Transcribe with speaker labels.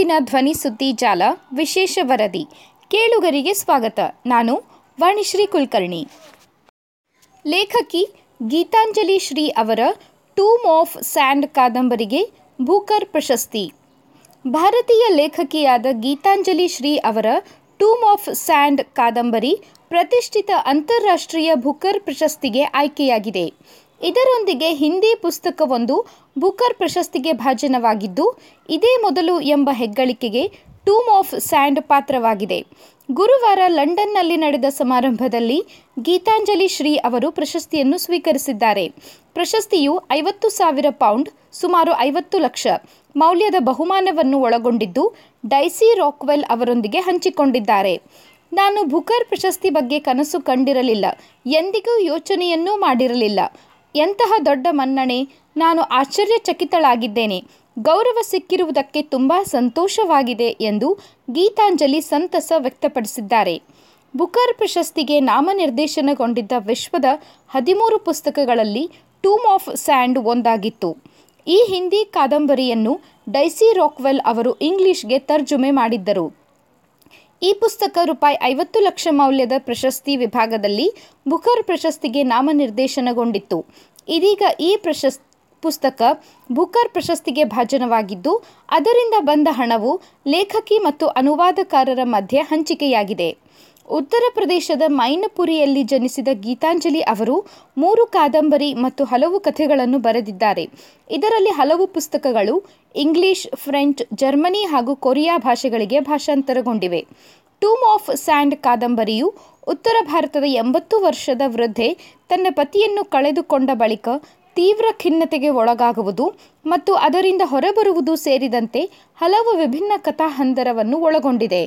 Speaker 1: ಅನುದಿನ ಧ್ವನಿ ಸುದ್ದಿ ಜಾಲ ವಿಶೇಷ ವರದಿ. ಕೇಳುಗರಿಗೆ ಸ್ವಾಗತ. ನಾನು ವಾಣಿಶ್ರೀ ಕುಲಕರ್ಣಿ. ಲೇಖಕಿ ಗೀತಾಂಜಲಿ ಶ್ರೀ ಅವರ ಟೂಮ್ ಆಫ್ ಸ್ಯಾಂಡ್ ಕಾದಂಬರಿಗೆ ಭೂಕರ್ ಪ್ರಶಸ್ತಿ ಭಾರತೀಯ ಲೇಖಕಿಯಾದ ಗೀತಾಂಜಲಿ ಶ್ರೀ ಅವರ ಟೂಮ್ ಆಫ್ ಸ್ಯಾಂಡ್ ಕಾದಂಬರಿ ಪ್ರತಿಷ್ಠಿತ ಅಂತಾರಾಷ್ಟ್ರೀಯ ಭೂಕರ್ ಪ್ರಶಸ್ತಿಗೆ ಆಯ್ಕೆಯಾಗಿದೆ. ಇದರೊಂದಿಗೆ ಹಿಂದಿ ಪುಸ್ತಕವೊಂದು ಬುಕರ್ ಪ್ರಶಸ್ತಿಗೆ ಭಾಜನವಾಗಿದ್ದು, ಇದೇ ಮೊದಲು ಎಂಬ ಹೆಗ್ಗಳಿಕೆಗೆ ಟೂಮ್ ಆಫ್ ಸ್ಯಾಂಡ್ ಪಾತ್ರವಾಗಿದೆ. ಗುರುವಾರ ಲಂಡನ್ನಲ್ಲಿ ನಡೆದ ಸಮಾರಂಭದಲ್ಲಿ ಗೀತಾಂಜಲಿ ಶ್ರೀ ಅವರು ಪ್ರಶಸ್ತಿಯನ್ನು ಸ್ವೀಕರಿಸಿದ್ದಾರೆ. ಪ್ರಶಸ್ತಿಯು ಐವತ್ತು ಸಾವಿರ ಪೌಂಡ್, ಸುಮಾರು ಐವತ್ತು ಲಕ್ಷ, ಮೌಲ್ಯದ ಬಹುಮಾನವನ್ನು ಒಳಗೊಂಡಿದ್ದು ಡೈಸಿ ರಾಕ್ವೆಲ್ ಅವರೊಂದಿಗೆ ಹಂಚಿಕೊಂಡಿದ್ದಾರೆ. ನಾನು ಬುಕರ್ ಪ್ರಶಸ್ತಿ ಬಗ್ಗೆ ಕನಸು ಕಂಡಿರಲಿಲ್ಲ, ಎಂದಿಗೂ ಯೋಚನೆಯನ್ನೂ ಮಾಡಿರಲಿಲ್ಲ. ಎಂತಹ ದೊಡ್ಡ ಮನ್ನಣೆ, ನಾನು ಆಶ್ಚರ್ಯಚಕಿತಳಾಗಿದ್ದೇನೆ. ಗೌರವ ಸಿಕ್ಕಿರುವುದಕ್ಕೆ ತುಂಬ ಸಂತೋಷವಾಗಿದೆ ಎಂದು ಗೀತಾಂಜಲಿ ಸಂತಸ ವ್ಯಕ್ತಪಡಿಸಿದ್ದಾರೆ. ಬುಕರ್ ಪ್ರಶಸ್ತಿಗೆ ನಾಮನಿರ್ದೇಶನಗೊಂಡಿದ್ದ ವಿಶ್ವದ ಹದಿಮೂರು ಪುಸ್ತಕಗಳಲ್ಲಿ ಟೂಮ್ ಆಫ್ ಸ್ಯಾಂಡ್ ಒಂದಾಗಿತ್ತು. ಈ ಹಿಂದಿ ಕಾದಂಬರಿಯನ್ನು ಡೈಸಿ ರಾಕ್ವೆಲ್ ಅವರು ಇಂಗ್ಲಿಷ್ಗೆ ತರ್ಜುಮೆ ಮಾಡಿದ್ದರು. ಈ ಪುಸ್ತಕ ರೂಪಾಯಿ ಐವತ್ತು ಲಕ್ಷ ಮೌಲ್ಯದ ಪ್ರಶಸ್ತಿ ವಿಭಾಗದಲ್ಲಿ ಬುಕರ್ ಪ್ರಶಸ್ತಿಗೆ ನಾಮನಿರ್ದೇಶನಗೊಂಡಿತ್ತು. ಇದೀಗ ಈ ಪ್ರಶಸ್, ಪುಸ್ತಕ ಬುಕರ್ ಪ್ರಶಸ್ತಿಗೆ ಭಾಜನವಾಗಿದ್ದು, ಅದರಿಂದ ಬಂದ ಹಣವು ಲೇಖಕಿ ಮತ್ತು ಅನುವಾದಕಾರರ ಮಧ್ಯೆ ಹಂಚಿಕೆಯಾಗಿದೆ. ಉತ್ತರ ಪ್ರದೇಶದ ಮೈನಪುರಿಯಲ್ಲಿ ಜನಿಸಿದ ಗೀತಾಂಜಲಿ ಅವರು ಮೂರು ಕಾದಂಬರಿ ಮತ್ತು ಹಲವು ಕಥೆಗಳನ್ನು ಬರೆದಿದ್ದಾರೆ. ಇದರಲ್ಲಿ ಹಲವು ಪುಸ್ತಕಗಳು ಇಂಗ್ಲಿಷ್, ಫ್ರೆಂಚ್, ಜರ್ಮನಿ ಹಾಗೂ ಕೊರಿಯಾ ಭಾಷೆಗಳಿಗೆ ಭಾಷಾಂತರಗೊಂಡಿವೆ. ಟೂಮ್ ಆಫ್ ಸ್ಯಾಂಡ್ ಕಾದಂಬರಿಯು ಉತ್ತರ ಭಾರತದ ಎಂಬತ್ತು ವರ್ಷದ ವೃದ್ಧೆ ತನ್ನ ಪತಿಯನ್ನು ಕಳೆದುಕೊಂಡ ಬಳಿಕ ತೀವ್ರ ಖಿನ್ನತೆಗೆ ಒಳಗಾಗುವುದು ಮತ್ತು ಅದರಿಂದ ಹೊರಬರುವುದು ಸೇರಿದಂತೆ ಹಲವು ವಿಭಿನ್ನ ಕಥಾಹಂದರವನ್ನು ಒಳಗೊಂಡಿದೆ.